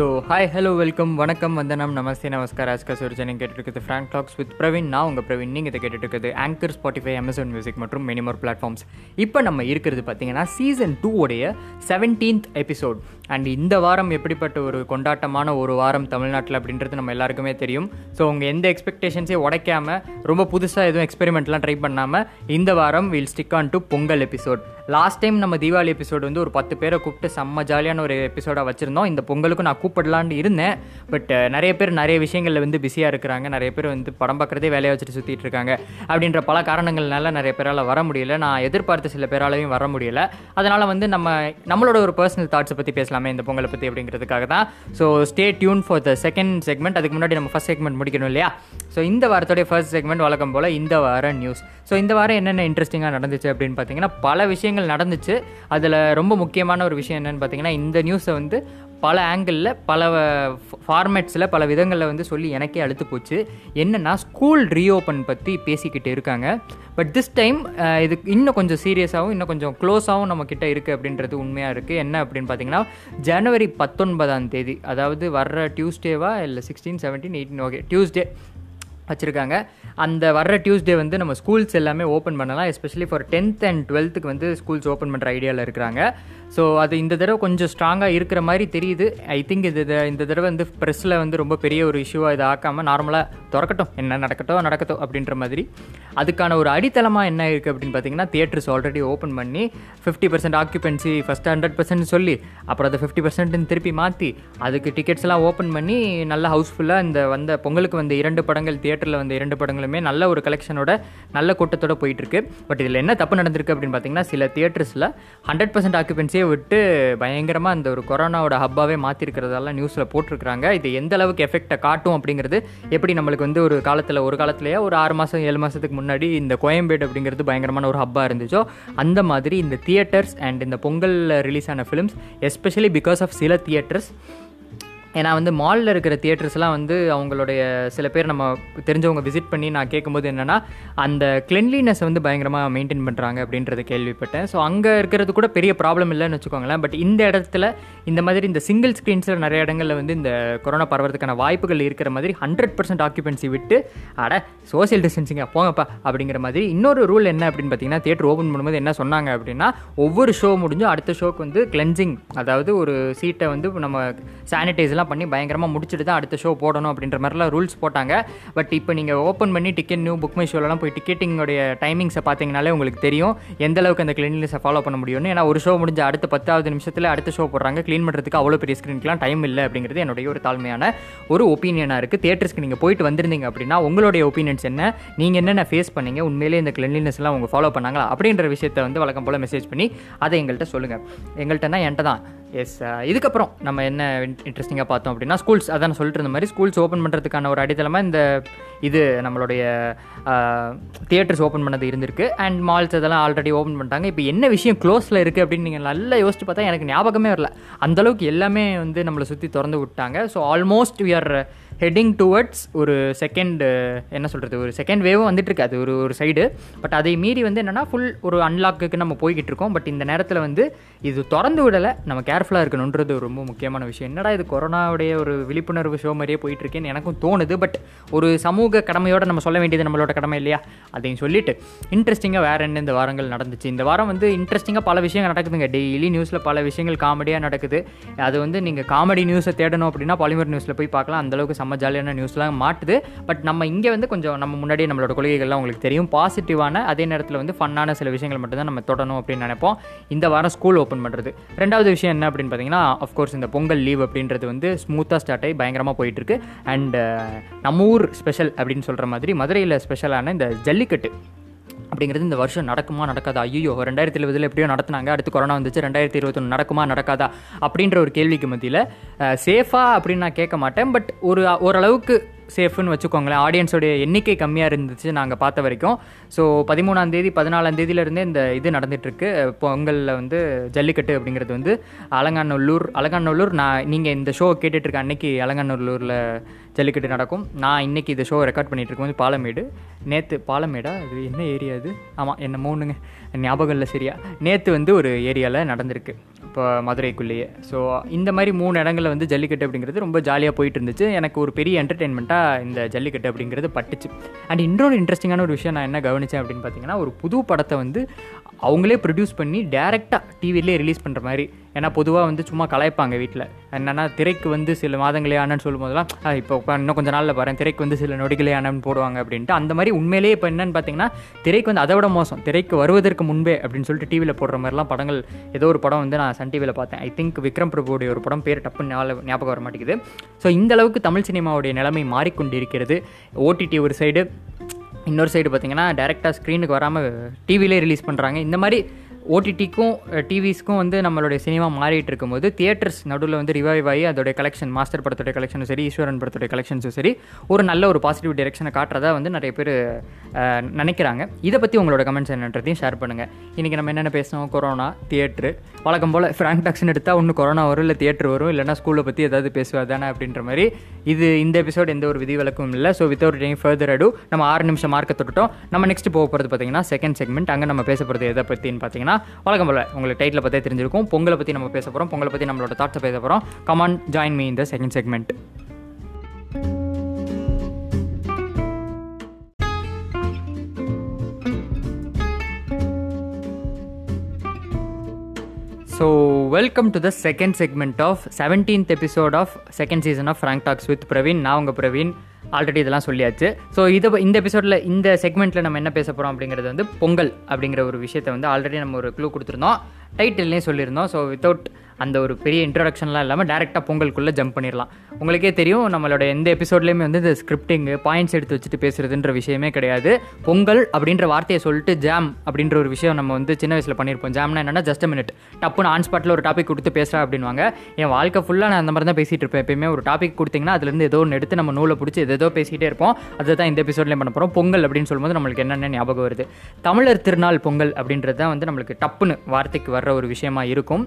So hi hello welcome வணக்கம் வந்தனம் நமஸ்தே நமஸ்கார். ஆஸ்கா சுர்ஜன் கேட்டுருக்குது ஃப்ராங்க் டாக்ஸ் வித் பிரவீன் நான் உங்கள் பிரவீன் நீங்கள் இதை கேட்டுட்டு இருக்குது ஆங்கர் ஸ்பாட்டிஃபை அமேசான் மியூசிக் மற்றும் மெனிமோர் பிளாட்ஃபார்ம்ஸ் இப்போ நம்ம இருக்கிறது பார்த்தீங்கன்னா சீசன் டூ உடைய செவன்டீன்த் எபிசோட் அண்ட் இந்த வாரம் எப்படிப்பட்ட ஒரு கொண்டாட்டமான ஒரு வாரம் தமிழ்நாட்டில் அப்படின்றது நம்ம எல்லாருக்குமே தெரியும். ஸோ உங்கள் எந்த எக்ஸ்பெக்டேஷன்ஸையும் உடைக்காம ரொம்ப புதுசாக எதுவும் எக்ஸ்பெரிமெண்ட்லாம் ட்ரை பண்ணாமல் இந்த வாரம் will stick on to Pongal episode last time நம்ம தீபாவளி எபிசோடு வந்து ஒரு பத்து பேரை கூப்பிட்டு செம்ம ஜாலியான ஒரு எபிசோடாக வச்சுருந்தோம். இந்த பொங்கலுக்கு நான் கூப்பிடலான்னு இருந்தேன். பட் நிறைய பேர் நிறைய விஷயங்களில் வந்து பிஸியாக இருக்கிறாங்க. நிறைய பேர் வந்து படம் பார்க்குறதே வேலையை வச்சுட்டு சுற்றிட்டு இருக்காங்க. அப்படின்ற பல காரணங்கள்னால நிறைய பேரால் வர முடியல. நான் எதிர்பார்த்த சில பேராலையும் வர முடியல. அதனால் வந்து நம்ம நம்மளோட ஒரு பர்சனல் தாட்ஸை பற்றி பேசலாமே. இந்த பொங்கலை பற்றி அப்படிங்கிறதுக்காக தான். So stay tune for the second segment அதுக்கு முன்னாடி நம்ம ஃபஸ்ட் செக்மெண்ட் முடிக்கணும் இல்லையா? ஸோ இந்த வாரத்தோடைய ஃபர்ஸ்ட் செக்மெண்ட் வழக்கம் போல் இந்த வார நியூஸ் ஸோ இந்த வாரம் என்னென்ன இன்ட்ரெஸ்டிங்காக நடந்துச்சு அப்படின்னு பார்த்தீங்கன்னா பல விஷயங்கள் நடந்துச்சு. அதில் ரொம்ப முக்கியமான ஒரு விஷயம் என்னென்னு பார்த்தீங்கன்னா இந்த நியூஸை வந்து பல ஆங்கிளில் பல ஃபார்மேட்ஸில் பல விதங்களில் வந்து சொல்லி எனக்கே அழுத்து போச்சு. என்னென்னா ஸ்கூல் ரீஓப்பன் பற்றி பேசிக்கிட்டு இருக்காங்க. பட் திஸ் டைம் இது இன்னும் கொஞ்சம் சீரியஸாகவும் இன்னும் கொஞ்சம் க்ளோஸாகவும் நம்மக்கிட்ட இருக்குது அப்படின்றது உண்மையாக இருக்குது என்ன அப்படின்னு பார்த்தீங்கன்னா ஜனவரி பத்தொன்பதாம் தேதி அதாவது வர்ற டியூஸ்டேவா இல்லை sixteen seventeen eighteen okay Tuesday வச்சுருக்காங்க. அந்த வர்ற டியூஸ்டே வந்து நம்ம ஸ்கூல்ஸ் எல்லாமே ஓப்பன் பண்ணலாம். எஸ்பெஷலி ஃபார் டென்த் அண்ட் டுவெல்த்துக்கு வந்து ஸ்கூல்ஸ் ஓப்பன் பண்ணுற ஐடியாவில் இருக்கிறாங்க. ஸோ அது இந்த தடவை கொஞ்சம் ஸ்ட்ராங்காக இருக்கிற மாதிரி தெரியுது. ஐ திங்க் இது இந்த தடவை வந்து ப்ரெஸ்ஸில் வந்து ரொம்ப பெரிய ஒரு இஷ்யூவாக இதை ஆக்காமல் நார்மலாக திறக்கட்டும். என்ன நடக்கட்டும் நடக்கட்டும் அப்படின்ற மாதிரி. அதுக்கான ஒரு அடித்தளமாக என்ன இருக்குது அப்படின்னு பார்த்தீங்கன்னா தியேட்டர்ஸ் ஆல்ரெடி ஓப்பன் பண்ணி fifty percent occupancy first hundred percent சொல்லி அப்புறம் அதை ஃபிஃப்டி பர்சன்ட்னு திருப்பி மாற்றி அதுக்கு டிக்கெட்ஸ் எல்லாம் ஓப்பன் பண்ணி நல்ல ஹவுஸ்ஃபுல்லாக இந்த வந்த பொங்கலுக்கு வந்த இரண்டு படங்கள் தியேட்டரில் வந்த இரண்டு படங்களுமே நல்ல ஒரு கலெக்ஷனோட நல்ல கூட்டத்தோட போயிட்டுருக்கு பட் இதில் என்ன தப்பு நடந்திருக்கு அப்படின்னு பார்த்தீங்கன்னா சில தியேட்டர்ஸில் ஹண்ட்ரட் பர்சன்ட் ஆக்குபென்சியை விட்டு பயங்கரமாக அந்த ஒரு கொரோனாவோட ஹப்பாவே மாற்றிருக்கிறதெல்லாம் நியூஸில் போட்டிருக்கிறாங்க. இது எந்த அளவுக்கு எஃபெக்டை காட்டும் அப்படிங்கிறது எப்படி நம்மளுக்கு வந்து ஒரு காலத்தில் ஒரு காலத்துலேயே ஒரு ஆறு மாதம் ஏழு மாதத்துக்கு முன்னாடி இந்த கோயம்பேடு அப்படிங்கிறது பயங்கரமான ஒரு ஹப்பாக இருந்துச்சோ அந்த மாதிரி இந்த தியேட்டர்ஸ் அண்ட் இந்த பொங்கலில் ரிலீஸ் ஆன ஃபிலிம்ஸ் எஸ்பெஷலி பிகாஸ் ஆஃப் சில தியேட்டர்ஸ் ஏன்னா வந்து மாலில் இருக்கிற தியேட்டர்ஸ்லாம் வந்து அவங்களுடைய சில பேர் நம்ம தெரிஞ்சவங்க விசிட் பண்ணி நான் கேட்கும்போது என்னென்னா அந்த கிளென்லினஸ் வந்து பயங்கரமாக மெயின்டைன் பண்ணுறாங்க அப்படின்றத கேள்விப்பட்டேன். ஸோ அங்கே இருக்கிறது கூட பெரிய ப்ராப்ளம் இல்லைன்னு வச்சுக்கோங்களேன். பட் இந்த இடத்துல இந்த மாதிரி இந்த சிங்கிள் ஸ்க்ரீன்ஸில் நிறைய இடங்களில் வந்து இந்த கொரோனா பரவறதுக்கான வாய்ப்புகள் இருக்கிற மாதிரி ஹண்ட்ரட் பர்சன்ட் ஆக்குபென்சி விட்டு அட சோசியல் டிஸ்டன்சிங்க போங்கப்பா அப்படிங்கிற மாதிரி இன்னொரு ரூல் என்ன அப்படின்னு பார்த்தீங்கன்னா தியேட்டர் ஓப்பன் பண்ணும்போது என்ன சொன்னாங்க அப்படின்னா ஒவ்வொரு ஷோ முடிஞ்சும் அடுத்த ஷோக்கு வந்து கிளென்சிங் அதாவது ஒரு சீட்டை வந்து நம்ம சானிடைஸ்லாம் எல்லாம் பண்ணி பயங்கரமாக முடிச்சுட்டு தான் அடுத்த ஷோ போடணும் அப்படின்ற மாதிரிலாம் ரூல்ஸ் போட்டாங்க. பட் இப்போ நீங்கள் ஓப்பன் பண்ணி டிக்கெட் நியூ புக் மை ஷோலலாம் போய் டிக்கெட்டிங்கோடைய டைமிங்ஸை பார்த்தீங்கனாலே உங்களுக்கு தெரியும். எந்த அளவுக்கு அந்த கிளீன்லினஸை ஃபாலோ பண்ண முடியும்னு? ஏன்னா ஒரு ஷோ முடிஞ்ச அடுத்த பத்தாவது நிமிஷத்தில் அடுத்த ஷோ போடுறாங்க. க்ளீன் பண்ணுறதுக்கு அவ்வளோ பெரிய ஸ்க்ரீனுக்குலாம் டைம் இல்லை அப்படிங்கிறது என்னுடைய ஒரு தாழ்மையான ஒரு ஒப்பீனியனாக இருக்குது தேட்டர்ஸ்க்கு நீங்கள் போயிட்டு வந்திருந்தீங்க அப்படின்னா உங்களுடைய ஒப்பீனியன்ஸ் என்ன? நீங்கள் என்னென்ன ஃபேஸ் பண்ணீங்க? உண்மையிலே இந்த கிளீன்லினஸ்லாம் அவங்க ஃபாலோ பண்ணாங்களா? அப்படின்ற விஷயத்தை வந்து வழக்கம் போல் மெசேஜ் பண்ணி அதை எங்கள்கிட்ட சொல்லுங்கள் எங்கள்கிட்டனா என்கிட்ட தான். எஸ் இதுக்கப்புறம் நம்ம என்ன இன்ட்ரெஸ்டிங்காக பார்த்தோம் அப்படின்னா ஸ்கூல்ஸ் அதான் சொல்லிட்டு இருந்த மாதிரி ஸ்கூல்ஸ் ஓப்பன் பண்ணுறதுக்கான ஒரு அடித்தளமாக இந்த இது நம்மளுடைய தியேட்டர்ஸ் ஓப்பன் பண்ணது இருந்திருக்கு. அண்ட் மால்ஸ் இதெல்லாம் ஆல்ரெடி ஓப்பன் பண்ணிட்டாங்க. இப்போ என்ன விஷயம் க்ளோஸில் இருக்குது அப்படின்னு நீங்கள் நல்லா யோசிச்சு பார்த்தா எனக்கு ஞாபகமே வரல. அந்தளவுக்கு எல்லாமே வந்து நம்மளை சுற்றி திறந்து விட்டாங்க. So almost we are heading towards ஒரு செகண்ட் என்ன சொல்கிறது ஒரு செகண்ட் வேவும் வந்துட்டுருக்கு அது ஒரு ஒரு சைடு பட் அதை மீறி வந்து என்னென்னா ஃபுல் ஒரு அன்லாக்குக்கு நம்ம போய்கிட்டு இருக்கோம். பட் இந்த நேரத்தில் வந்து இது திறந்து விடலை. நம்ம கேர்ஃபுல்லாக இருக்கணுன்றது ரொம்ப முக்கியமான விஷயம். என்னடா இது கொரோனாவுடைய ஒரு விழிப்புணர்வு ஷோ மாதிரியே போயிட்டுருக்கேன்னு எனக்கும் தோணுது. பட் ஒரு சமூக கடமையோடு நம்ம சொல்ல வேண்டியது நம்மளோட கடமை இல்லையா? அதையும் சொல்லிட்டு இன்ட்ரெஸ்டிங்காக வேறு என்ன இந்த வாரங்கள் நடந்துச்சு? இந்த வாரம் வந்து இன்ட்ரெஸ்டிங்காக பல விஷயங்கள் நடக்குதுங்க. டெய்லி நியூஸில் பல விஷயங்கள் காமெடியாக நடக்குது. அது வந்து நீங்கள் காமெடி நியூஸை தேடணும் அப்படின்னா பாலிமர் நியூஸில் போய் பார்க்கலாம். அந்தளவுக்கு செம்ம ஜாலியான நியூஸ்லாம் மாட்டுது. பட் நம்ம இங்கே வந்து கொஞ்சம் நம்ம முன்னாடியே நம்மளோட கொள்கைகள்லாம் உங்களுக்கு தெரியும். பாசிட்டிவான அதே நேரத்தில் வந்து ஃபன்னான சில விஷயங்கள் மட்டும்தான் நம்ம தொடணும் அப்படின்னு நினைப்போம். இந்த வாரம் ஸ்கூல் ஓப்பன் பண்ணுறது ரெண்டாவது விஷயம் என்ன அப்படின்னு பார்த்தீங்கன்னா அஃப்கோர்ஸ் இந்த பொங்கல் லீவ் அப்படின்றது வந்து ஸ்மூத்தாக ஸ்டார்ட் ஆகி பயங்கரமாக போயிட்டுருக்கு. அண்ட் uh, நம்ம ஊர் ஸ்பெஷல் அப்படின்னு சொல்கிற மாதிரி மதுரையில் ஸ்பெஷலான இந்த ஜல்லிக்கட்டு. அப்படிங்கிறது இந்த வருஷம் நடக்குமா நடக்காதா? ஐயோ ரெண்டாயிரத்தி இருபதில் எப்படியோ நடத்துனாங்க. அடுத்து கொரோனா வந்துச்சு ரெண்டாயிரத்தி இருபத்தொன்று நடக்குமா நடக்காதா? அப்படின்ற ஒரு கேள்விக்கு மத்தியில் சேஃபாக அப்படின்னு நான் கேட்க மாட்டேன். பட் ஒரு ஓரளவுக்கு சேஃப்னு வச்சுக்கோங்களேன். ஆடியன்ஸோடைய எண்ணிக்கை கம்மியாக இருந்துச்சு நாங்கள் பார்த்த வரைக்கும். ஸோ பதிமூணாம் தேதி பதினாலாம் தேதியிலேருந்தே இந்த இது நடந்துகிட்ருக்கு பொங்கலில் வந்து ஜல்லிக்கட்டு அப்படிங்கிறது வந்து அலங்காநல்லூர் அலங்காநல்லூர் நான் நீங்கள் இந்த ஷோ கேட்டுட்ருக்க அன்னைக்கு அலங்காநல்லூரில் ஜல்லிக்கட்டு நடக்கும். நான் இன்றைக்கி இந்த ஷோ ரெக்கார்ட் பண்ணிகிட்ருக்கோம் வந்து பாலமேடு. நேற்று பாலமேடா? அது என்ன ஏரியா அது ஆமாம் என்ன மூணுங்க. ஞாபகம் இல்லை சரியா. நேற்று வந்து ஒரு ஏரியாவில் நடந்திருக்கு. இப்போ மதுரைக்குள்ளேயே. ஸோ இந்த மாதிரி மூணு இடங்களில் வந்து ஜல்லிக்கட்டு அப்படிங்கிறது ரொம்ப ஜாலியாக போயிட்டு இருந்துச்சு. எனக்கு ஒரு பெரிய என்டர்டெயின்மெண்ட்டாக இந்த ஜல்லிக்கட்டு அப்படிங்கிறது பட்டுச்சு. அண்ட் இன்னொரு இன்ட்ரெஸ்டிங்கான ஒரு விஷயம் நான் என்ன கவனித்தேன் அப்படின்னு பார்த்தீங்கன்னா ஒரு புது படத்தை வந்து அவங்களே ப்ரொடியூஸ் பண்ணி டேரெக்டாக டிவிலே ரிலீஸ் பண்ணுற மாதிரி. ஏன்னா பொதுவாக வந்து சும்மா கலாய்ப்பாங்க வீட்டில் என்னென்னா திரைக்கு வந்து சில மாதங்களே ஆனன்னு சொல்லும் போதெல்லாம் இப்போ இன்னும் கொஞ்சம் நாளில் பாரு திரைக்கு வந்து சில நொடிகளே ஆனன்னு போடுவாங்க அப்படின்ட்டு. அந்த மாதிரி உண்மையிலேயே இப்போ என்னன்னு பார்த்தீங்கன்னா திரைக்கு வந்து அதை விட மோசம். திரைக்கு வருவதற்கு முன்பே அப்படின்னு சொல்லிட்டு டிவியில் போடுற மாதிரிலாம் படங்கள் ஏதோ ஒரு படம் வந்து நான் சன் டிவியில் பார்த்தேன். ஐ திங்க் விக்ரம் பிரபுடைய ஒரு படம் பேர் டப்புன்னு ஞாபகம் ஞாபகம் வர மாட்டேங்குது ஸோ இந்த அளவுக்கு தமிழ் சினிமாவுடைய நிலைமை மாறிக்கொண்டிருக்கிறது. ஓடிடி ஒரு சைடு இன்னொரு சைடு பார்த்தீங்கன்னா டேரெக்டாக ஸ்க்ரீனுக்கு வராமல் டிவிலே ரிலீஸ் பண்ணுறாங்க இந்த மாதிரி ஓடிடிக்கும் டிவிஸ்க்கும் வந்து நம்மளுடைய சினிமா மாறிட்டு இருக்கும்போது தியேட்டர்ஸ் நடுவில் வந்து ரிவைவ் ஆகி அதோடைய கலெக்ஷன் மாஸ்டர் படத்துடைய கலெக்ஷனும் சரி ஈஸ்வரன் படத்துடைய கலெக்ஷன்ஸும் சரி ஒரு நல்ல ஒரு பாசிட்டிவ் டிரெக்ஷனை காட்டுறதா வந்து நிறைய பேர் நினைக்கிறாங்க. இதை பற்றி உங்களோட கமெண்ட்ஸ் என்னன்றதையும் ஷேர் பண்ணுங்கள் இன்றைக்கி நம்ம என்னென்ன பேசணும் கொரோனா தியேட்ரு வழக்கம் போல் ஃப்ராங்க் டாக்ஷன் எடுத்தால் ஒன்று கொரோனா வரும் இல்லை தியேட்டர் வரும் இல்லைனா ஸ்கூலை பற்றி ஏதாவது பேசுவா தானே அப்படின்ற மாதிரி இது இந்த எபிசோட் எந்த ஒரு விதிவிலக்கும் இல்லை. ஸோ வித்தவுட் டைம் ஃபர்தர் அடு நம்ம ஆறு நிமிஷம் மார்க்கை தொட்டுட்டோம். நம்ம நெக்ஸ்ட் போக போகிறது பார்த்தீங்கன்னா செகண்ட் செக்மெண்ட் அங்கே நம்ம பேச போகிறது எதை பற்றின்னு பார்த்தீங்கன்னா வழக்கம் போல் உங்களுக்கு டைட்டில் பற்றி தெரிஞ்சிருக்கும். பொங்கலை பற்றி நம்ம பேச போகிறோம் பொங்கலை பற்றி நம்மளோட தாட்ஸை பேச போகிறோம் கமான் ஜாயின் மீ இந்த second segment so welcome to the second segment of seventeenth episode of second season of frank talks with Praveen நான் உங்கள் பிரவீன் ஆல்ரெடி இதெல்லாம் சொல்லியாச்சு. ஸோ இதை இந்த எபிசோடில் இந்த செக்மெண்ட்டில் நம்ம என்ன பேச போகிறோம் அப்படிங்கிறது வந்து பொங்கல் அப்படிங்கிற ஒரு விஷயத்தை வந்து ஆல்ரெடி நம்ம ஒரு க்ளூ கொடுத்துருந்தோம். டைட்டில்லையும் சொல்லியிருந்தோம். ஸோ வித்தவுட் அந்த ஒரு பெரிய இன்ட்ரடக்ஷன்லாம் இல்லாமல் டேரெக்டாக பொங்கலுக்குள்ளே ஜம்ப் பண்ணிடலாம் உங்களுக்கே தெரியும் நம்மளோட எந்த எபிசோட்லேயுமே வந்து இந்த ஸ்கிரிப்டிங்கு பாயிண்ட்ஸ் எடுத்து வச்சுட்டு பேசுகிறதுன்ற விஷயமே கிடையாது. பொங்கல் அப்படின்ற வார்த்தையை சொல்லிட்டு ஜாம் அப்படின்ற ஒரு விஷயம் நம்ம வந்து சின்ன வயசில் பண்ணியிருப்போம் ஜாம்னா என்னன்னா ஜஸ்ட் மினிட் டப்புன்னு ஆன் ஸ்பாட்டில் ஒரு டாபிக் கொடுத்து பேசுகிறா அப்படின்வாங்க என் வாழ்க்கை ஃபுல்லாக நான் அந்த மாதிரி தான் பேசிகிட்டு இருப்பேன். எப்பயுமே ஒரு டாபிக் கொடுத்தீங்கன்னா அதுலேருந்து ஏதோ ஒன்று எடுத்து நம்ம நூலை பிடிச்சி ஏதோ பேசிகிட்டே இருப்போம். அதை தான் இந்த எபிசோட்லேயும் பண்ண போகிறோம் பொங்கல் அப்படின்னு சொல்லும்போது நம்மளுக்கு என்னென்ன ஞாபகம் வருது? தமிழர் திருநாள் பொங்கல் அப்படின்றது தான் வந்து நம்மளுக்கு டப்புன்னு வார்த்தைக்கு வர்ற ஒரு விஷயமா இருக்கும்.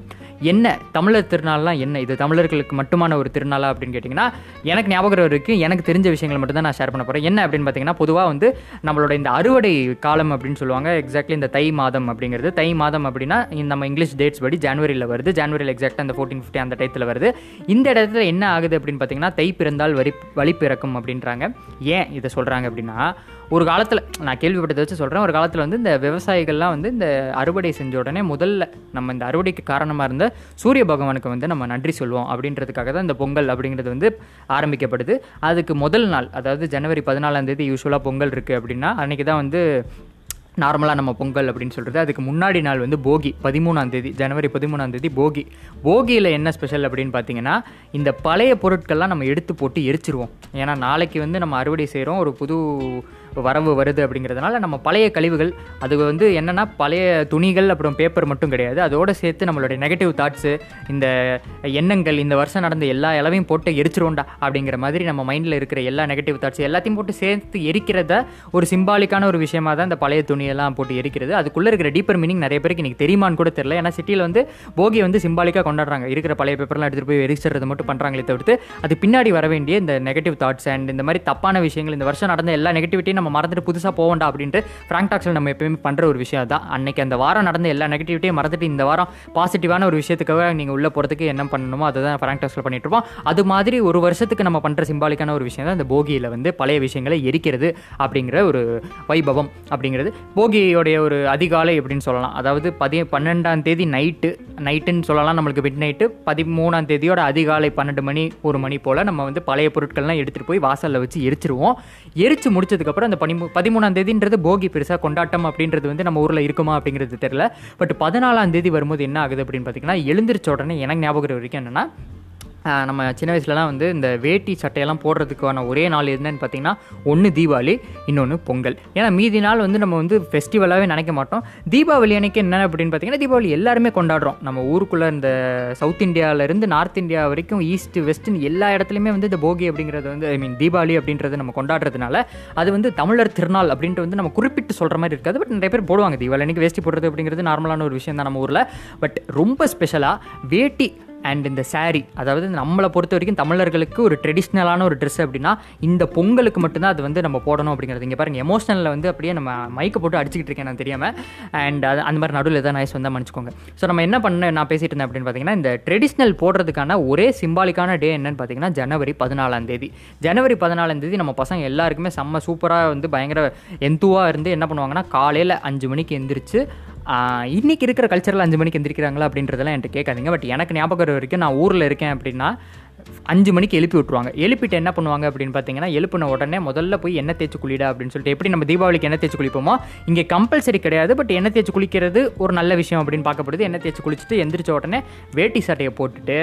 என்ன தமிழர் திருநாள்லாம் என்ன? இது தமிழர்களுக்கு மட்டுமான ஒரு திருநாளா அப்படின்னு கேட்டிங்கன்னா எனக்கு ஞாபகம் இருக்குது எனக்கு தெரிஞ்ச விஷயங்களை மட்டும் தான் நான் ஷேர் பண்ண போகிறேன் என்ன அப்படின்னு பார்த்தீங்கன்னா பொதுவாக வந்து நம்மளோட இந்த அறுவடை காலம் அப்படின்னு சொல்லுவாங்க. எக்ஸாக்ட்லி இந்த தை மாதம் அப்படிங்கிறது. தை மாதம் அப்படின்னா இந்த நம்ம இங்கிலீஷ் டேட்ஸ் படி ஜனவரியில் வருது. ஜான்வரியில் எக்ஸாக்டாக அந்த ஃபோர்டீன் ஃபிஃப்டி அந்த டயத்தில் வருது. இந்த இடத்துல என்ன ஆகுது அப்படின்னு பார்த்தீங்கன்னா தை பிறந்தால் வரி வழி பிறக்கும் அப்படின்றாங்க. ஏன் இதை சொல்கிறாங்க அப்படின்னா ஒரு காலத்தில் நான் கேள்விப்பட்டதை வச்சு சொல்கிறேன் ஒரு காலத்தில் வந்து இந்த விவசாயிகள்லாம் வந்து இந்த அறுவடை செஞ்ச உடனே முதல்ல நம்ம இந்த அறுவடைக்கு காரணமாக இருந்த சூரிய பகவானுக்கு வந்து நம்ம நன்றி சொல்லுவோம் அப்படின்றதுக்காக தான் இந்த பொங்கல் அப்படிங்கிறது வந்து ஆரம்பிக்கப்படுது. அதுக்கு முதல் நாள் அதாவது ஜனவரி பதினாலாம் தேதி யூஸ்வலாக பொங்கல் இருக்குது அப்படின்னா அன்றைக்கி தான் வந்து நார்மலாக நம்ம பொங்கல் அப்படின்னு சொல்கிறது அதுக்கு முன்னாடி நாள் வந்து போகி பதிமூணாம் தேதி ஜனவரி பதிமூணாம் தேதி போகி. போகியில் என்ன ஸ்பெஷல் அப்படின்னு பார்த்தீங்கன்னா இந்த பழைய பொருட்கள்லாம் நம்ம எடுத்து போட்டு எரிச்சிருவோம். ஏன்னா நாளைக்கு வந்து நம்ம அறுவடை செய்கிறோம் ஒரு புது வரவு வருது அப்படிங்கிறதுனால நம்ம பழைய கழிவுகள் அது வந்து என்னென்னா பழைய துணிகள் அப்புறம் பேப்பர் மட்டும் கிடையாது. அதோடு சேர்த்து நம்மளுடைய நெகட்டிவ் தாட்ஸு இந்த எண்ணங்கள் இந்த வருஷம் நடந்த எல்லா இளவையும் போட்டு எரிச்சிருவோண்டா அப்படிங்கிற மாதிரி நம்ம மைண்டில் இருக்கிற எல்லா நெகட்டிவ் தாட்ஸ் எல்லாத்தையும் போட்டு சேர்த்து எரிக்கிறத ஒரு சிம்பாலிக்கான ஒரு விஷயமா தான் இந்த பழைய துணியெல்லாம் போட்டு எரிக்கிறது. அதுக்குள்ளே இருக்கிற டீப்பர் மீனிங் நிறைய பேருக்கு எனக்கு தெரியுமான்னு கூட தெரியல. ஏன்னா சிட்டியில் வந்து போகி வந்து சிம்பாலிக்காக கொண்டாடுறாங்க. இருக்கிற பழைய பேப்பர்லாம் எடுத்துகிட்டு போய் எரிச்சிடுறது மட்டும் பண்ணுறாங்களே தவிர்த்து அது பின்னாடி வர வேண்டிய இந்த நெகட்டிவ் தாட்ஸ் அண்ட் இந்த மாதிரி தப்பான விஷயங்கள் இந்த வருஷம் நடந்த எல்லா நெகட்டிவிட்டியும் நம்ம மறந்துட்டு புதுசாக போவோண்டா அப்படின்ட்டு ஃப்ராங்க் டாக்ஸில் நம்ம எப்பயுமே பண்ணுற ஒரு விஷயம் தான் அன்னைக்கு அந்த வாரம் நடந்த எல்லா நெகட்டிவிட்டியும் மறந்துட்டு இந்த வாரம் பாசிட்டிவான ஒரு விஷயத்துக்காக நீங்கள் உள்ளே போகிறதுக்கு என்ன பண்ணணுமோ அதை தான் ஃப்ராங்க் டாக்ஸில் பண்ணிட்டு இருப்போம் அது மாதிரி ஒரு வருஷத்துக்கு நம்ம பண்ணுற சிம்பாலிக்கான ஒரு விஷயம் தான் இந்த போகியில் வந்து பழைய விஷயங்களை எரிக்கிறது அப்படிங்கிற ஒரு வைபவம் அப்படிங்கிறது. போகியோடைய ஒரு அதிகாலை அப்படின்னு சொல்லலாம். அதாவது பதி பன்னெண்டாம் தேதி நைட்டு நைட்டுன்னு சொல்லலாம் நம்மளுக்கு மிட் நைட்டு பதிமூணாம் தேதியோட அதிகாலை பன்னெண்டு மணி ஒரு மணி போல் நம்ம வந்து பழைய பொருட்கள்லாம் எடுத்துகிட்டு போய் வாசலில் வச்சு எரிச்சிருவோம். எரிச்சு முடிச்சதுக்கப்புறம் அந்த பனி பதிமூணாம் தேதின்றது போகி பெருசாக கொண்டாட்டம் அப்படின்றது வந்து நம்ம ஊரில் இருக்குமா அப்படிங்கிறது தெரியல. பட் பதினாலாம் தேதி வரும்போது என்ன ஆகுது அப்படின்னு பார்த்தீங்கன்னா எழுந்திரிச்ச உடனே எனக்கு ஞாபகம் வரைக்கும் என்னென்னா நம்ம சின்ன வயசுலலாம் வந்து இந்த வேட்டி சட்டையெல்லாம் போடுறதுக்கான ஒரே நாள் என்னன்னு பார்த்தீங்கன்னா ஒன்று தீபாவளி இன்னொன்று பொங்கல். ஏன்னா மீதி நாள் வந்து நம்ம வந்து ஃபெஸ்டிவலாகவே நினைக்க மாட்டோம். தீபாவளி அன்றைக்கி என்ன அப்படின்னு பார்த்தீங்கன்னா தீபாவளி எல்லாருமே கொண்டாடுறோம். நம்ம ஊருக்குள்ளே இந்த சவுத் இந்தியாவிலேருந்து நார்த் இந்தியா வரைக்கும் ஈஸ்ட் வெஸ்ட்னு எல்லா இடத்துலையுமே வந்து இந்த போகி அப்படிங்கிறது வந்து ஐ மீன் தீபாவளி அப்படின்றது நம்ம கொண்டாடுறதுனால அது வந்து தமிழர் திருநாள் அப்படின்ட்டு வந்து நம்ம குறிப்பிட்டு சொல்கிற மாதிரி இருக்காது. பட் நிறைய பேர் போடுவாங்க. தீபாவளி அன்றைக்கி வேஷ்டி போடுறது அப்படிங்கிறது நார்மலான ஒரு விஷயம் தான் நம்ம ஊரில். பட் ரொம்ப ஸ்பெஷலாக வேட்டி அண்ட் இந்த saree அதாவது நம்மளை பொறுத்த வரைக்கும் தமிழர்களுக்கு ஒரு ட்ரெடிஷ்னலான ஒரு ட்ரெஸ் அப்படின்னா இந்த பொங்கலுக்கு மட்டும்தான் அது வந்து நம்ம போடணும் அப்படிங்கிறது. இங்கே பாருங்கள் எமோஷனலில் வந்து அப்படியே நம்ம மைக்கை போட்டு அடிச்சுக்கிட்டு இருக்கேன் நான் தெரியாமல் அண்ட் அது அந்த மாதிரி நடுவில் எதாவது நாய்ஸ் வந்தால் மன்னிச்சுக்கோங்க. ஸோ நம்ம என்ன பண்ண நான் பேசிட்டு இருந்தேன் அப்படின்னு பார்த்தீங்கன்னா இந்த ட்ரெடிஷ்னல் போடுறதுக்கான ஒரே சிம்பாலிக்கான டே என்னன்னு பார்த்தீங்கன்னா ஜனவரி பதினாலாம் தேதி. ஜனவரி பதினாலாம் தேதி நம்ம பசங்க எல்லாருக்குமே செம்ம சூப்பராக வந்து பயங்கர எந்துவாக இருந்து என்ன பண்ணுவாங்கன்னா காலையில் அஞ்சு மணிக்கு எந்திரிச்சு இன்றைக்கி இருக்கிற கல்ச்சரில் அஞ்சு மணிக்கு எந்திரிக்கிறாங்களா அப்படின்றதெல்லாம் என்கிட்ட கேட்காதீங்க. பட் எனக்கு ஞாபகம் வரைக்கும் நான் ஊரில் இருக்கேன் அப்படின்னா அஞ்சு மணிக்கு எழுப்பி விட்ருவாங்க எழுப்பிட்டு என்ன பண்ணுவாங்க அப்படின்னு பார்த்தீங்கன்னா எழுப்பின உடனே முதல்ல போய் எண்ணெய் தேய்ச்சி குளிடா அப்படின்னு சொல்லிட்டு எப்படி நம்ம தீபாவளிக்கு எண்ணெய் தேய்ச்சி குளிப்போமோ இங்கே கம்பல்சரி கிடையாது பட் எண்ணெய் தேய்ச்சி குளிக்கிறது ஒரு நல்ல விஷயம் அப்படின்னு பார்க்கப்படுது. எண்ணெய் தேய்ச்சி குளிச்சுட்டு எந்திரிச்ச உடனே வேட்டி சட்டையை போட்டுட்டு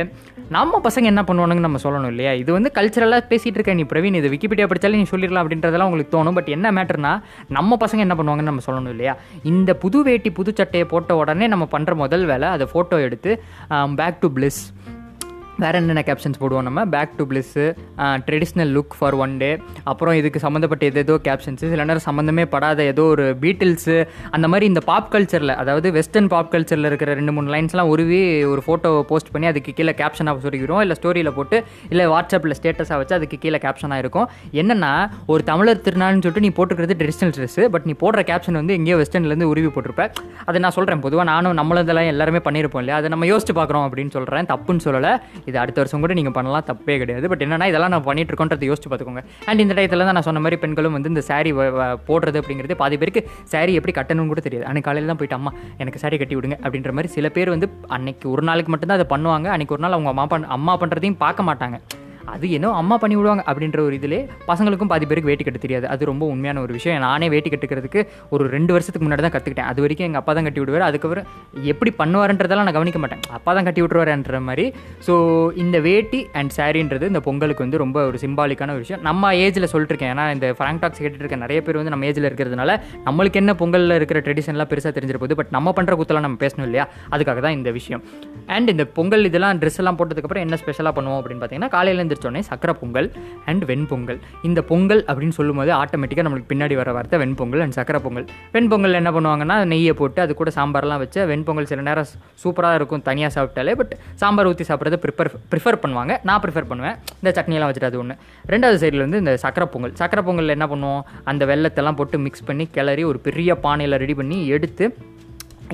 நம்ம பசங்க என்ன பண்ணுவானுங்கன்னு நம்ம சொல்லணும் இல்லையா? இது வந்து கல்ச்சரலாக பேசிகிட்டு இருக்க நீ பிரவீன் இது விக்கிபீடியா படிச்சாலே நீ சொல்லிடலாம் அப்படின்றதெல்லாம் உங்களுக்கு தோணும். பட் என்ன மேட்டர்னா நம்ம பசங்க என்ன பண்ணுவாங்கன்னு நம்ம சொல்லணும் இல்லையா? இந்த புது வேட்டி புது சட்டையை போட்ட உடனே நம்ம பண்ணுற முதல் வேலை அதை ஃபோட்டோ எடுத்து பேக் டு பிளிஸ் வேறு என்னென்ன கேப்ஷன்ஸ் போடுவோம் நம்ம? Back to bliss traditional look for one day அப்புறம் இதுக்கு சம்மந்தப்பட்ட எது ஏதோ கேப்ஷன்ஸு சில நேரம் சம்மந்தமே படாத ஏதோ ஒரு பீட்டில்ஸு அந்த மாதிரி இந்த பாப் கல்ச்சரில் அதாவது வெஸ்டர்ன் பாப் கல்ச்சரில் இருக்கிற ரெண்டு மூணு லைன்ஸ்லாம் உருவி ஒரு ஃபோட்டோ போஸ்ட் பண்ணி அதுக்கு கீழே கேப்ஷனாக சொல்லிக்கிறோம் இல்லை ஸ்டோரியில் போட்டு இல்லை வாட்ஸ்அப்பில் ஸ்டேட்டஸாக வச்சு அதுக்கு கீழே கேப்ஷனாக இருக்கும். என்னென்னா ஒரு தமிழர் திருநாள்னு சொல்லிட்டு நீ போட்டுக்கிறது ட்ரெடிஷ்னல் ட்ரெஸ்ஸு பட் நீ போடுற கேப்ஷன் வந்து எங்கேயோ வெஸ்டர்ன்லேருந்து உருவி போட்டிருப்ப. அதை நான் சொல்கிறேன் பொதுவாக நானும் நம்மளதெல்லாம் எல்லாருமே பண்ணியிருப்போம் இல்லையா? அதை நம்ம யோசிச்சு பார்க்குறோம் அப்படின்னு சொல்கிறேன் தப்புன்னு சொல்லலை. இது அடுத்த வருஷம் கூட நீங்கள் பண்ணலாம் தப்பே கிடையாது. பட் என்னன்னா இதெல்லாம் நான் பண்ணிட்டு இருக்கோன்றதை யோசிச்சு பார்த்துக்கோங்க. அண்ட் இந்த டயத்தில் தான் நான் சொன்ன மாதிரி பெண்களும் வந்து இந்த saree வ- போடுறது அப்படிங்கிறது பாதி பேருக்கு saree எப்படி கட்டணும்னு கூட தெரியாது. அன்னைக்கு காலையில் தான் போயிட்டு அம்மா எனக்கு saree கட்டி விடுங்க அப்படின்ற மாதிரி சில பேர் வந்து அன்னைக்கு ஒரு நாளைக்கு மட்டும்தான் அதை பண்ணுவாங்க. அன்னைக்கு ஒரு நாள் அவங்க அம்மா பண் அம்மா பண்ணுறதையும் பார்க்க மாட்டாங்க. அது என்ன அம்மா பண்ணி விடுவாங்க அப்படின்ற ஒரு இதிலே பசங்களுக்கும் பாதி பேருக்கு வேட்டி கட்ட தெரியாது. அது ரொம்ப உண்மையான ஒரு விஷயம். நானே வேட்டி கட்டுக்கிறதுக்கு ஒரு ரெண்டு வருஷத்துக்கு முன்னாடி தான் கற்றுக்கிட்டேன் அது வரைக்கும் எங்கள் அப்பா தான் கட்டி விடுவார். அதுக்கப்புறம் எப்படி பண்ணுவாருன்றதெல்லாம் நான் கவனிக்க மாட்டேன். அப்பா தான் கட்டி விட்டுருவாருன்ற மாதிரி. ஸோ இந்த வேட்டி அண்ட் சாரின்றது இந்த பொங்கலுக்கு வந்து ரொம்ப ஒரு சிம்பாலிக்கான ஒரு விஷயம். நம்ம ஏஜில் சொல்லிட்டுருக்கேன். ஏன்னா இந்த ஃப்ராங்க் டாக்ஸ் கேட்டுட்டு இருக்க நிறைய பேர் வந்து நம்ம ஏஜில் இருக்கிறதுனால நம்மளுக்கு என்ன பொங்கலில் இருக்கிற ட்ரெடிஷன்லாம் பெருசாக தெரிஞ்சிருப்போது பட் நம்ம பண்ணுற குத்தெல்லாம் நம்ம பேசணும் இல்லையா? அதுக்காக தான் இந்த விஷயம். அண்ட் இந்த பொங்கல் இதெல்லாம் ட்ரெஸ் எல்லாம் போட்டதுக்கப்புறம் என்ன ஸ்பெஷலாக பண்ணுவோம் அப்படின்னு பார்த்தீங்கன்னா காலையில் எழுந்திரிச்சோடனே சக்கரை பொங்கல் அண்ட் வெண்பொங்கல். இந்த பொங்கல் அப்படின்னு சொல்லும்போது ஆட்டோமேட்டிக்காக நம்மளுக்கு பின்னாடி வர வார்த்தை வெண்பொங்கல் அண்ட் சக்கரை பொங்கல். வெண்பொங்கல் என்ன பண்ணுவாங்கன்னா நெய்யை போட்டு அது கூட சாம்பார்லாம் வச்சு வெண்பொங்கல் சில நேரம் சூப்பராக இருக்கும் தனியாக சாப்பிட்டாலே பட் சாம்பார் ஊற்றி சாப்பிட்றது ப்ரிப்பர் ப்ரிஃபர் பண்ணுவாங்க. நான் ப்ரிஃபர் பண்ணுவேன். இந்த சட்னியெல்லாம் வச்சுட்டு அது ஒன்று ரெண்டாவது சைடில் வந்து இந்த சக்கரை பொங்கல். சக்கரை பொங்கல் என்ன பண்ணுவோம்? அந்த வெள்ளத்தெல்லாம் போட்டு மிக்ஸ் பண்ணி கிளறி ஒரு பெரிய பானையில் ரெடி பண்ணி எடுத்து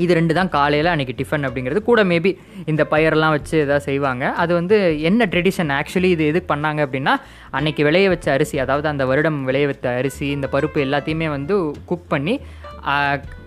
இது ரெண்டு தான் காலையில் அன்றைக்கி டிஃபன் அப்படிங்கிறது. கூட மேபி இந்த பயிரெல்லாம் வச்சு எதாவது செய்வாங்க. அது வந்து என்ன ட்ரெடிஷன் ஆக்சுவலி இது எதுக்கு பண்ணாங்க அப்படின்னா அன்னைக்கு விளைய வச்ச அரிசி அதாவது அந்த வருடம் விளைய வைத்த அரிசி இந்த பருப்பு எல்லாத்தையுமே வந்து குக் பண்ணி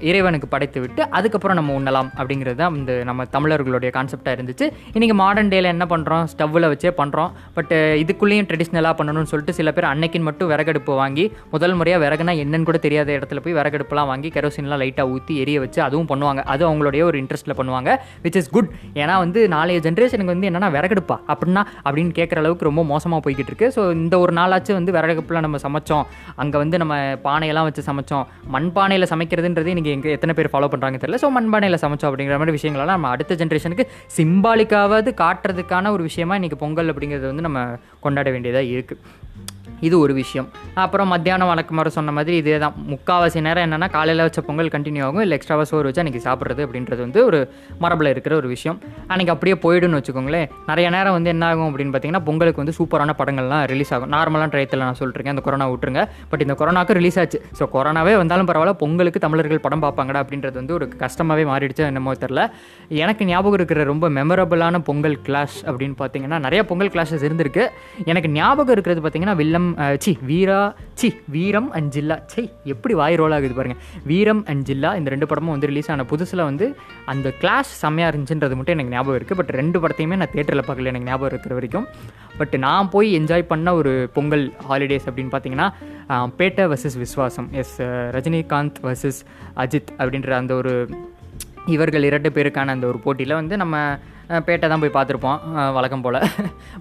இறைவனுக்கு படைத்து விட்டு அதுக்கப்புறம் நம்ம உண்ணலாம் அப்படிங்கிறது தான் இந்த நம்ம தமிழர்களுடைய கான்செப்டாக இருந்துச்சு. இன்றைக்கி மாடர்ன் டேயில் என்ன பண்ணுறோம் ஸ்டவ்வில் வச்சே பண்ணுறோம் பட் இதுக்குள்ளேயும் ட்ரெடிஷ்னலாக பண்ணணும்னு சொல்லிட்டு சில பேர் அன்னைக்குன்னு மட்டும் விறகடுப்பு வாங்கி முதல் முறையாக விறகுனா என்னன்னு கூட தெரியாத இடத்துல போய் விறகடுப்புலாம் வாங்கி கெரோசின்லாம் லைட்டாக ஊற்றி எரிய வச்சு அதுவும் பண்ணுவாங்க. அது அவங்களுடைய ஒரு இன்ட்ரெஸ்ட்டில் பண்ணுவாங்க விச் இஸ் குட் ஏன்னா வந்து நாளைய ஜென்ரேஷனுக்கு வந்து என்னன்னா விறகடுப்பா? அப்படின்னா அப்படின்னு கேட்குற அளவுக்கு ரொம்ப மோசமாக போய்கிட்டு இருக்கு. ஸோ இந்த ஒரு நாளாச்சும் வந்து விறகடுப்பில் நம்ம சமைச்சோம். அங்கே வந்து நம்ம பானையெல்லாம் வச்சு சமைச்சோம். மண்பானையில் சமைக்கிறதுன்றது இன்றைக்கி எங்கே எத்தனை பேர் ஃபாலோ பண்ணுறாங்க தெரியல. ஸோ மண்பானையில் சமைச்சோம் அப்படிங்கிற மாதிரி விஷயங்கள்லாம் நம்ம அடுத்த ஜென்ரேஷனுக்கு சிம்பாலிக்காவது காட்டுறதுக்கான ஒரு விஷயமா இன்றைக்கி பொங்கல் அப்படிங்கிறது வந்து நம்ம கொண்டாட வேண்டியதாக இருக்குது இது ஒரு விஷயம். அப்புறம் மத்தியானம் வழக்கம் வர சொன்ன மாதிரி இதே தான். முக்கால்வாசி நேரம் என்னென்னா காலையில் வச்ச பொங்கல் கண்டினியூ ஆகும். இல்லை எக்ஸ்ட்ராவாக சோறு வச்சு அன்றைக்கி சாப்பிட்றது அப்படின்றது வந்து ஒரு மரபில் இருக்கிற ஒரு விஷயம். அன்றைக்கி அப்படியே போயிடுன்னு வச்சுக்கோங்களேன். நிறைய நேரம் வந்து என்ன ஆகும் அப்படின்னு பார்த்தீங்கன்னா பொங்கலுக்கு வந்து சூப்பரான படங்கள்லாம் ரிலீஸ் ஆகும். நார்மலான டயத்தில் நான் சொல்லிருக்கேன் அந்த கொரோனா விட்டுருங்க. பட் இந்த கொரோனாக்கு ரிலீஸ் ஆச்சு. ஸோ கொரோனாவே வந்தாலும் பரவாயில்ல. பொங்கலுக்கு தமிழர்கள் படம் பார்ப்பாங்கடா அப்படின்றது வந்து ஒரு கஷ்டமாகவே மாறிடுச்சு என்னமோ தெரில எனக்கு ஞாபகம் இருக்கிற ரொம்ப மெமரபிளான பொங்கல் கிளாஷ் அப்படின்னு பார்த்தீங்கன்னா நிறைய பொங்கல் கிளாஷஸ் இருந்திருக்கு. எனக்கு ஞாபகம் இருக்கிறது பார்த்தீங்கன்னா வில்லம் அஹ், சி வீரா சி வீரம் அண்ட் ஜில்லா. சி எப்படி வாய் ரோல் ஆகுது பாருங்கள் வீரம் அண்ட் ஜில்லா இந்த ரெண்டு படமும் வந்து ரிலீஸ் ஆன புதுசில் வந்து அந்த கிளாஷ் செம்மையாக இருந்துச்சுன்றது மட்டும் எனக்கு ஞாபகம் இருக்குது பட் ரெண்டு படத்தையுமே நான் தேட்டரில் பார்க்கல எனக்கு ஞாபகம் இருக்கிற வரைக்கும். பட் நான் போய் என்ஜாய் பண்ண ஒரு பொங்கல் ஹாலிடேஸ் அப்படின்னு பார்த்தீங்கன்னா Petta versus Viswasam. Yes Rajinikanth versus Ajith அப்படின்ற அந்த ஒரு இவர்கள் இரண்டு பேருக்கான அந்த ஒரு போட்டியில் வந்து நம்ம பேட்டை தான் போய் பார்த்துருப்போம் வழக்கம் போல்.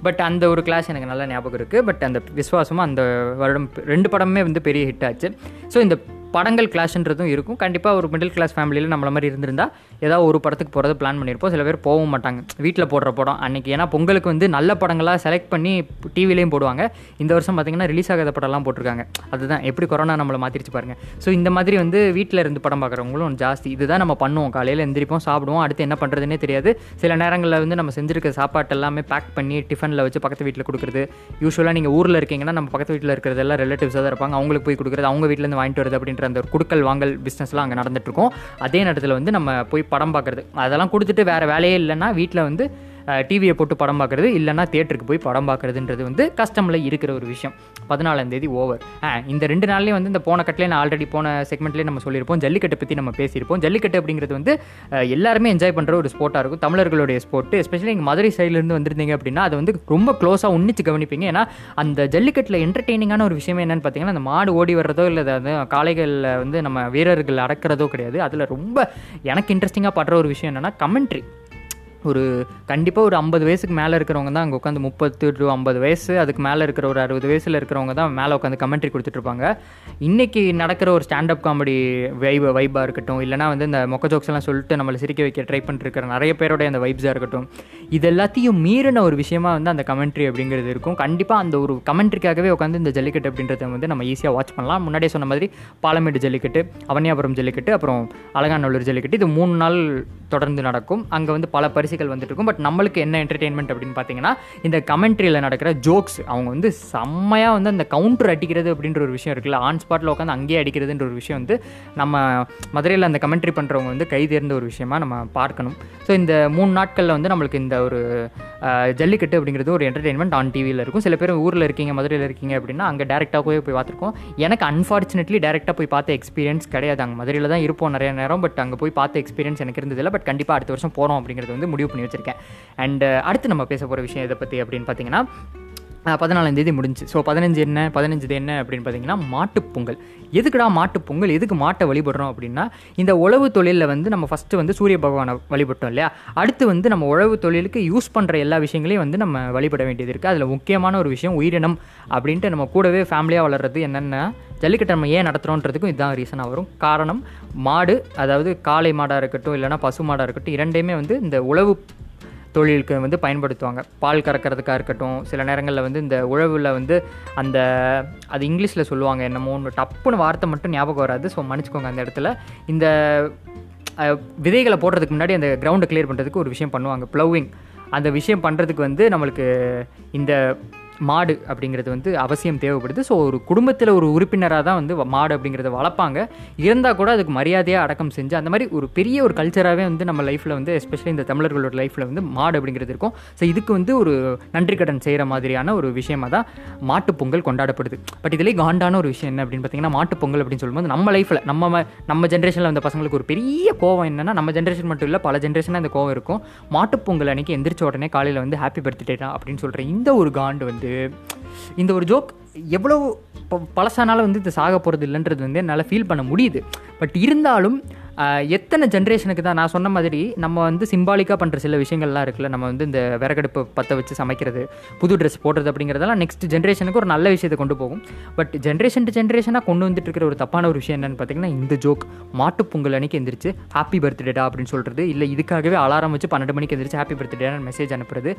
பட் அந்த ஒரு கிளாஸ் எனக்கு நல்ல ஞாபகம் இருக்குது பட் அந்த விஸ்வாசமும் அந்த வருடம் ரெண்டு படமுமே வந்து பெரிய ஹிட் ஆச்சு. ஸோ இந்த படங்கள் கிளாஷ்ன்றதும் இருக்கும். கண்டிப்பாக ஒரு மிடில் கிளாஸ் ஃபேமிலியில் நம்மள மாதிரி இருந்திருந்தால் ஏதாவது ஒரு படத்துக்கு போகிறது பிளான் பண்ணியிருப்போம் சில பேர் போகவும் மாட்டாங்க. வீட்டில் போடுற படம் அன்றைக்கி ஏன்னா பொங்கலுக்கு வந்து நல்ல படங்களாக செலக்ட் பண்ணி டிவிலையும் போடுவாங்க. இந்த வருஷம் பார்த்திங்கன்னா ரிலீஸ் ஆகாத படம்லாம் போட்டிருக்காங்க. அதுதான். எப்படி கொரோனா நம்மளை மாற்றிருச்சு பாருங்க. ஸோ இந்த மாதிரி வந்து வீட்டில் இருந்து படம் பார்க்குறவங்களும் ஜாஸ்தி. இதுதான் நம்ம பண்ணுவோம். காலையில் எந்திரிப்போம் சாப்பிடுவோம். அடுத்து என்ன பண்ணுறதுனே தெரியாது. சில நேரங்களில் வந்து நம்ம செஞ்சுருக்க சாப்பாட்டு எல்லாமே பேக் பண்ணி டிஃபனில் வச்சு பக்கத்து வீட்டில் கொடுக்குறது. யூஸ்வலாக நீங்கள் ஊரில் இருக்கீங்கன்னா நம்ம பக்கத்து வீட்டில் இருக்கிறதெல்லாம் ரிலேட்டிவ்ஸாக தான் இருப்பாங்க. அவங்களுக்கு போய் கொடுக்குறது அவங்க வீட்டிலேருந்து வாங்கிட்டு வருது அப்படின்ற அந்த ஒரு குடுக்கல் வாங்கல் பிஸ்னஸ்லாம் அங்கே நடந்துட்டுருக்கும் அதே நேரத்தில் வந்து நம்ம போய் படம் பார்க்குறது. அதெல்லாம் கொடுத்துட்டு வேறு வேலையே இல்லைன்னா வீட்டில் வந்து டிவியை போட்டு படம் பார்க்குறது இல்லைன்னா தேட்டருக்கு போய் படம் பார்க்குறதுன்றது வந்து கஸ்டமில் இருக்கிற ஒரு விஷயம். பதினாலாம் தேதி ஓவர் இந்த ரெண்டு நாள்லேயும் வந்து இந்த போன கட்டிலே நான் ஆல்ரெடி போன செக்மெண்ட்லேயே நம்ம சொல்லியிருப்போம் ஜல்லிக்கட்டை பற்றி நம்ம பேசியிருப்போம். ஜல்லிக்கட்டு அப்படிங்கிறது வந்து எல்லாருமே என்ஜாய் பண்ணுற ஒரு ஸ்போர்ட்டாக இருக்கும். தமிழர்களுடைய ஸ்போர்ட்டு எஸ்பெஷலி எங்கள் மதுரை சைட்லேருந்து வந்திருந்தீங்க அப்படின்னா அதை வந்து ரொம்ப க்ளோஸாக உன்னிச்சு கவனிப்பீங்க. ஏன்னா அந்த ஜல்லிக்கட்டில் என்டர்டெய்னிங்கான ஒரு விஷயமே என்னென்னு பார்த்தீங்கன்னா அந்த மாடு ஓடி வர்றதோ இல்லை அது காளைகளில் வந்து நம்ம வீரர்கள் அடக்கிறதோ கிடையாது. அதில் ரொம்ப எனக்கு இன்ட்ரெஸ்டிங்காக படுற ஒரு விஷயம் என்னென்னா கமெண்ட்ரி ஒரு கண்டிப்பாக ஒரு ஐம்பது வயசுக்கு மேலே இருக்கிறவங்க தான் அங்கே உட்காந்து முப்பத்து டு ஐம்பது வயசு அதுக்கு மேலே இருக்கிற ஒரு அறுபது வயசில் இருக்கிறவங்க தான் மேலே உட்காந்து கமெண்ட்ரி கொடுத்துட்ருப்பாங்க இன்றைக்கி நடக்கிற ஒரு ஸ்டாண்டப் காமெடி வைப் வைபாக இருக்கட்டும் இல்லைனா வந்து இந்த மொக்க ஜோக்ஸ்லாம் சொல்லிட்டு நம்மளை சிரிக்க வைக்க ட்ரை பண்ணிருக்கிற நிறைய பேரோடைய அந்த வைப்ஸாக இருக்கட்டும் இது எல்லாத்தையும் மீறின ஒரு விஷயமா வந்து அந்த கமெண்ட்ரி அப்படிங்கிறது இருக்கும். கண்டிப்பாக அந்த ஒரு கமெண்ட்ரிக்காகவே உட்காந்து இந்த ஜல்லிக்கட்டு அப்படின்றத வந்து நம்ம ஈஸியாக வாட்ச் பண்ணலாம். முன்னாடியே சொன்ன மாதிரி பாலமேடு ஜல்லிக்கட்டு அவனியாபுரம் ஜல்லிக்கட்டு அப்புறம் அலங்காநல்லூர் ஜல்லிக்கட்டு இது மூணு நாள் தொடர்ந்து நடக்கும். அங்கே வந்து பல வரிசைகள் வந்துட்டு இருக்கும் பட் நம்மளுக்கு என்ன என்டர்டெயின்மெண்ட் அப்படின்னு பார்த்தீங்கன்னா இந்த கமெண்ட்ரியில் நடக்கிற ஜோக்ஸ் அவங்க வந்து செம்மையாக வந்து அந்த கவுண்டர் அடிக்கிறது அப்படின்ற ஒரு விஷயம் இருக்குல்ல ஆன் ஸ்பாட்டில் உட்காந்து அங்கேயே அடிக்கிறதுன்ற ஒரு விஷயம் வந்து நம்ம மதுரையில் அந்த கமெண்ட்ரி பண்ணுறவங்க வந்து கை தேர்ந்த ஒரு விஷயமா நம்ம பார்க்கணும். ஸோ இந்த மூணு நாட்களில் வந்து நம்மளுக்கு இந்த ஒரு ஜல்லிக்கட்டு அப்படிங்கிறது ஒரு என்டர்டெயின்மெண்ட் ஆன் டிவியில் இருக்கும். சில பேர் ஊரில் இருக்கீங்க மதுரையில் இருக்கீங்க அப்படின்னா அங்கே டேரெக்டாக போய் போய் பார்த்துருக்கோம். எனக்கு அன்ஃபார்ச்சுனேட்லி டேரெக்டாக போய் பார்த்த எக்ஸ்பீரியன்ஸ் கிடையாது. அங்கே மதுரையில் தான் இருப்போம் நிறைய நேரம் பட் அங்கே போய் பார்த்த எக்ஸ்பீரியன்ஸ் எனக்கு இருந்ததில்லை. பட் கண்டிப்பாக அடுத்த வருஷம் போகிறோம் அப்படிங்கிறது வந்து முடிவு பண்ணி வச்சுருக்கேன். அண்ட் uh, அடுத்து நம்ம பேச போகிற விஷயம் இதை பற்றி அப்படின்னு பார்த்தீங்கன்னா பதினாலாந்தேதி முடிஞ்சு ஸோ பதினஞ்சு என்ன பதினஞ்சு என்ன அப்படின்னு பார்த்தீங்கன்னா மாட்டுப் பொங்கல். எதுக்குடா மாட்டுப் பொங்கல்? எதுக்கு மாட்டை வழிபடுறோம் அப்படின்னா இந்த உழவு தொழிலில் வந்து நம்ம ஃபஸ்ட்டு வந்து சூரிய பகவானை வழிபட்டோம் இல்லையா? அடுத்து வந்து நம்ம உழவு தொழிலுக்கு யூஸ் பண்ணுற எல்லா விஷயங்களையும் வந்து நம்ம வழிபட வேண்டியது இருக்குது அதில் முக்கியமான ஒரு விஷயம் உயிரினம் அப்படின்ட்டு நம்ம கூடவே ஃபேமிலியாக வளர்றது என்னென்ன ஜல்லிக்கட்டு நம்ம ஏன் நடத்துகிறோன்றதுக்கும் இதுதான் ரீசனாக வரும். காரணம் மாடு அதாவது காளை மாடாக இருக்கட்டும் இல்லைனா பசு மாடாக இருக்கட்டும் இரண்டையுமே வந்து இந்த உழவு தொழிலுக்கு வந்து பயன்படுத்துவாங்க. பால் கறக்கிறதுக்காக இருக்கட்டும் சில நேரங்களில் வந்து இந்த உழவில் வந்து அந்த அது இங்கிலீஷில் சொல்லுவாங்க என்னமோ ஒன்று டப்புன்னு வார்த்தை மட்டும் ஞாபகம் வராது ஸோ மன்னிச்சுக்கோங்க அந்த இடத்துல. இந்த விதைகளை போடுறதுக்கு முன்னாடி அந்த கிரவுண்டை கிளியர் பண்ணுறதுக்கு ஒரு விஷயம் பண்ணுவாங்க ப்ளவிங் அந்த விஷயம் பண்ணுறதுக்கு வந்து நம்மளுக்கு இந்த மாடு அப்படிங்கிறது வந்து அவசியம் தேவைப்படுது. ஸோ ஒரு குடும்பத்தில் ஒரு உறுப்பினராக தான் வந்து மாடு அப்படிங்கிறத வளர்ப்பாங்க. இருந்தால் கூட அதுக்கு மரியாதையாக அடக்கம் செஞ்சு அந்த மாதிரி ஒரு பெரிய ஒரு கல்ச்சராகவே வந்து நம்ம லைஃப்பில் வந்து எஸ்பெஷலி இந்த தமிழர்களோட லைஃப்பில் வந்து மாடு அப்படிங்கிறது இருக்கும். ஸோ இதுக்கு வந்து ஒரு நன்றி கடன் செய்கிற மாதிரியான ஒரு விஷயமாக தான் மாட்டுப்பொங்கல் கொண்டாடப்படுது. பட் இதிலே காண்டான ஒரு விஷயம் என்ன அப்படின்னு பார்த்தீங்கன்னா மாட்டுப் பொங்கல் அப்படின்னு சொல்லும்போது நம்ம லைஃப்பில் நம்ம ம- நம்ம ஜென்ரேஷனில் வந்த பசங்களுக்கு ஒரு பெரிய கோவம் என்னன்னா நம்ம ஜென்ரேஷன் மட்டும் இல்லை பல ஜென்ரேஷனாக இந்த கோவம் இருக்கும். மாட்டு பொங்கல் அன்னைக்கு எந்திரிச்ச உடனே காலையில் வந்து ஹாப்பி பர்த்டேடா அப்படின்னு சொல்கிற இந்த ஒரு காண்டு வந்து இந்த ஒரு ஜோக் எவ்வளோ ப- பழசானாலும் வந்து இது சாக போகிறது இல்லைன்றது வந்து என்னால் ஃபீல் பண்ண முடியுது. பட் இருந்தாலும் எத்தனை ஜென்ரேஷனுக்கு தான் நான் சொன்ன மாதிரி நம்ம வந்து சிம்பாலிக்காக பண்ணுற சில விஷயங்கள்லாம் இருக்குல்ல. நம்ம வந்து இந்த விறகடுப்பு பற்ற வச்சு சமைக்கிறது புது ட்ரெஸ் போடுறது அப்படிங்கிறதெல்லாம் நெக்ஸ்ட் ஜென்ரேஷனுக்கு ஒரு நல்ல விஷயத்தை கொண்டு போகும். பட் ஜென்ரேஷன் டு ஜென்ரேஷனாக கொண்டு வந்துட்டு இருக்கிற ஒரு தப்பான ஒரு விஷயம் என்னென்னு பார்த்தீங்கன்னா இந்த ஜோக் மாட்டுப்பொங்கல் பொங்கல் அன்னைக்கு எந்திரிச்சு ஹாப்பி பர்த்டேடா அப்படின்னு சொல்கிறது இல்லை இதுக்காகவே அலாரம் வச்சு பன்னெண்டு மணிக்கு எந்திரிச்சு ஹாப்பி பர்த்டேன்னு மெசேஜ் அனுப்புறது.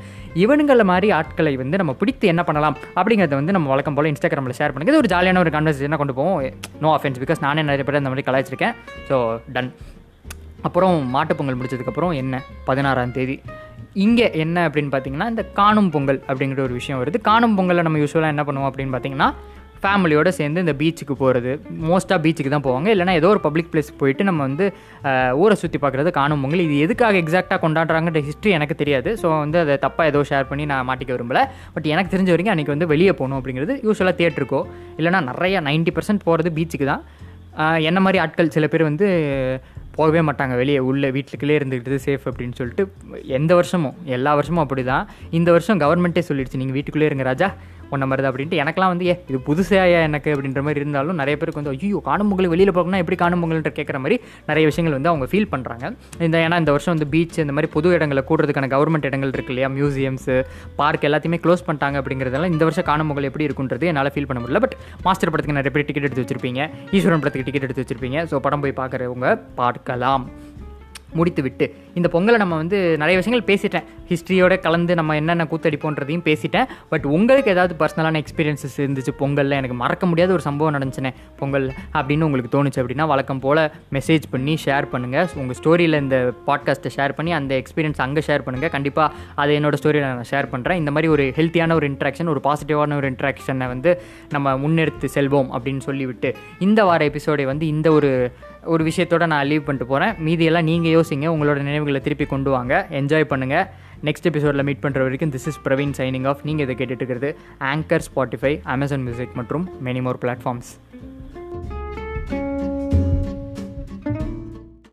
இவனுங்கள மாதிரி ஆட்களை வந்து நம்ம பிடித்து என்ன பண்ணலாம் அப்படிங்கிறத வந்து நம்ம வழக்கம் போல் இன்ஸ்டாகிராமில் ஷேர் பண்ணுங்க. இது ஒரு ஜாலியான ஒரு கான்வர்சேஷனாக கொண்டு போவோம். நோ அஃபென்ஸ் பிகாஸ் நானே நிறைய பேர் அந்த மாதிரி கலாய்ச்சிருக்கேன். ஸோ டன் அப்புறம் மாட்டுப்பொங்கல் முடிச்சதுக்கப்புறம் என்ன? பதினாறாம் தேதி. இங்கே என்ன அப்படின்னு பார்த்தீங்கன்னா இந்த காணும் பொங்கல் அப்படிங்கிற ஒரு விஷயம் வருது. காணும் பொங்கலில் நம்ம யூஸ்வலாக என்ன பண்ணுவோம் அப்படின்னு பார்த்தீங்கன்னா ஃபேமிலியோடு சேர்ந்து இந்த பீச்சுக்கு போகிறது மோஸ்ட்டாக பீச்சுக்கு தான் போவாங்க. இல்லைனா ஏதோ ஒரு பப்ளிக் பிளேஸ் போயிட்டு நம்ம வந்து ஊரை சுற்றி பார்க்குறது காணும் பொங்கல். இது எதுக்காக எக்ஸாக்டாக கொண்டாடுறாங்கன்ற ஹிஸ்ட்ரி எனக்கு தெரியாது. ஸோ வந்து அதை தப்பாக ஏதோ ஷேர் பண்ணி நான் மாட்டிக்க விரும்பலை. பட் எனக்கு தெரிஞ்ச வரைக்கும் அன்றைக்கி வந்து வெளியே போகணும் அப்படிங்கிறது யூஸ்வலாக தேட்டருக்கோ இல்லைனா நிறைய 90% பர்சன்ட் போகிறது பீச்சுக்கு தான். என்ன மாதிரி ஆட்கள் சில பேர் வந்து போகவே மாட்டாங்க வெளியே உள்ளே வீட்டுக்குள்ளே இருந்துக்கிட்டு சேஃப் அப்படின்னு சொல்லிட்டு எந்த வருஷமும் எல்லா வருஷமும் அப்படி தான் இந்த வருஷம் கவர்மெண்ட்டே சொல்லிடுச்சு நீங்கள் வீட்டுக்குள்ளே இருங்க ராஜா. ஒன்றை மருது அப்படின்ட்டு எனக்குலாம் வந்து ஏ இது புதுசாக எனக்கு? அப்படின்ற மாதிரி இருந்தாலும் நிறைய பேருக்கு வந்து ஐயோ காணும் பொங்கல் வெளியில் போகணும்னா எப்படி காணும் பொங்கல்ன்ற? கேட்குற மாதிரி நிறைய விஷயங்கள் வந்து அவங்க ஃபீல் பண்ணுறாங்க இந்த ஏன்னா இந்த வருஷம் வந்து பீச் இந்த மாதிரி பொது இடங்களை கூடுறதுக்கான கவர்மெண்ட் இடங்கள் இருக்கு இல்லையா? மியூசியம்ஸு பார்க் எல்லாத்தையுமே க்ளோஸ் பண்ணிட்டாங்க அப்படிங்கிறதெல்லாம் இந்த வருஷம் காணும் பொங்கல் எப்படி இருக்குன்றது என்னால் ஃபீல் பண்ண முடியல. பட் மாஸ்டர் படத்துக்கு நிறைய பேர் டிக்கெட் எடுத்து வச்சிருப்பீங்க ஈஸ்வரன் படத்துக்கு டிக்கெட் எடுத்து வச்சிருப்பீங்க. ஸோ படம் போய் பார்க்குறவங்க பார்க்கலாம். முடித்துவிட்டு இந்த பொங்கலை நம்ம வந்து நிறைய விஷயங்கள் பேசிட்டேன். ஹிஸ்ட்ரியோட கலந்து நம்ம என்னென்ன கூத்தடிப்போன்றதையும் பேசிட்டேன். பட் உங்களுக்கு ஏதாவது பர்சனலான எக்ஸ்பீரியன்ஸஸ் இருந்துச்சு பொங்கலில் எனக்கு மறக்க முடியாத ஒரு சம்பவம் நடந்துச்சுனே பொங்கல் அப்படின்னு உங்களுக்கு தோணுச்சு அப்படின்னா வழக்கம் போல் மெசேஜ் பண்ணி ஷேர் பண்ணுங்கள் உங்கள் ஸ்டோரியில் இந்த பாட்காஸ்ட்டை ஷேர் பண்ணி அந்த எக்ஸ்பீரியன்ஸ் அங்கே ஷேர் பண்ணுங்கள் கண்டிப்பாக அதை என்னோட ஸ்டோரியில் நான் ஷேர் பண்ணுறேன் இந்த மாதிரி ஒரு ஹெல்த்தியான ஒரு இன்ட்ராக்ஷன் ஒரு பாசிட்டிவான ஒரு இன்ட்ராக்ஷனை வந்து நம்ம முன்னெடுத்து செல்வோம் அப்படின்னு சொல்லிவிட்டு இந்த வார எபிசோடை வந்து இந்த ஒரு ஒரு விஷயத்தோட நான் லீவ் பண்ணிட்டு போகிறேன் மீதியெல்லாம் நீங்கள் யோசிங்க உங்களோட நினைவுகளை திருப்பி கொண்டு வாங்க. என்ஜாய் பண்ணுங்கள் நெக்ஸ்ட் எபிசோடில் மீட் பண்ணுற வரைக்கும் this is Praveen signing off நீங்கள் இதை கேட்டுட்டு இருக்கிறது ஆங்கர் ஸ்பாட்டிஃபை அமேசான் மியூசிக் மற்றும் மெனி மோர் பிளாட்ஃபார்ம்ஸ்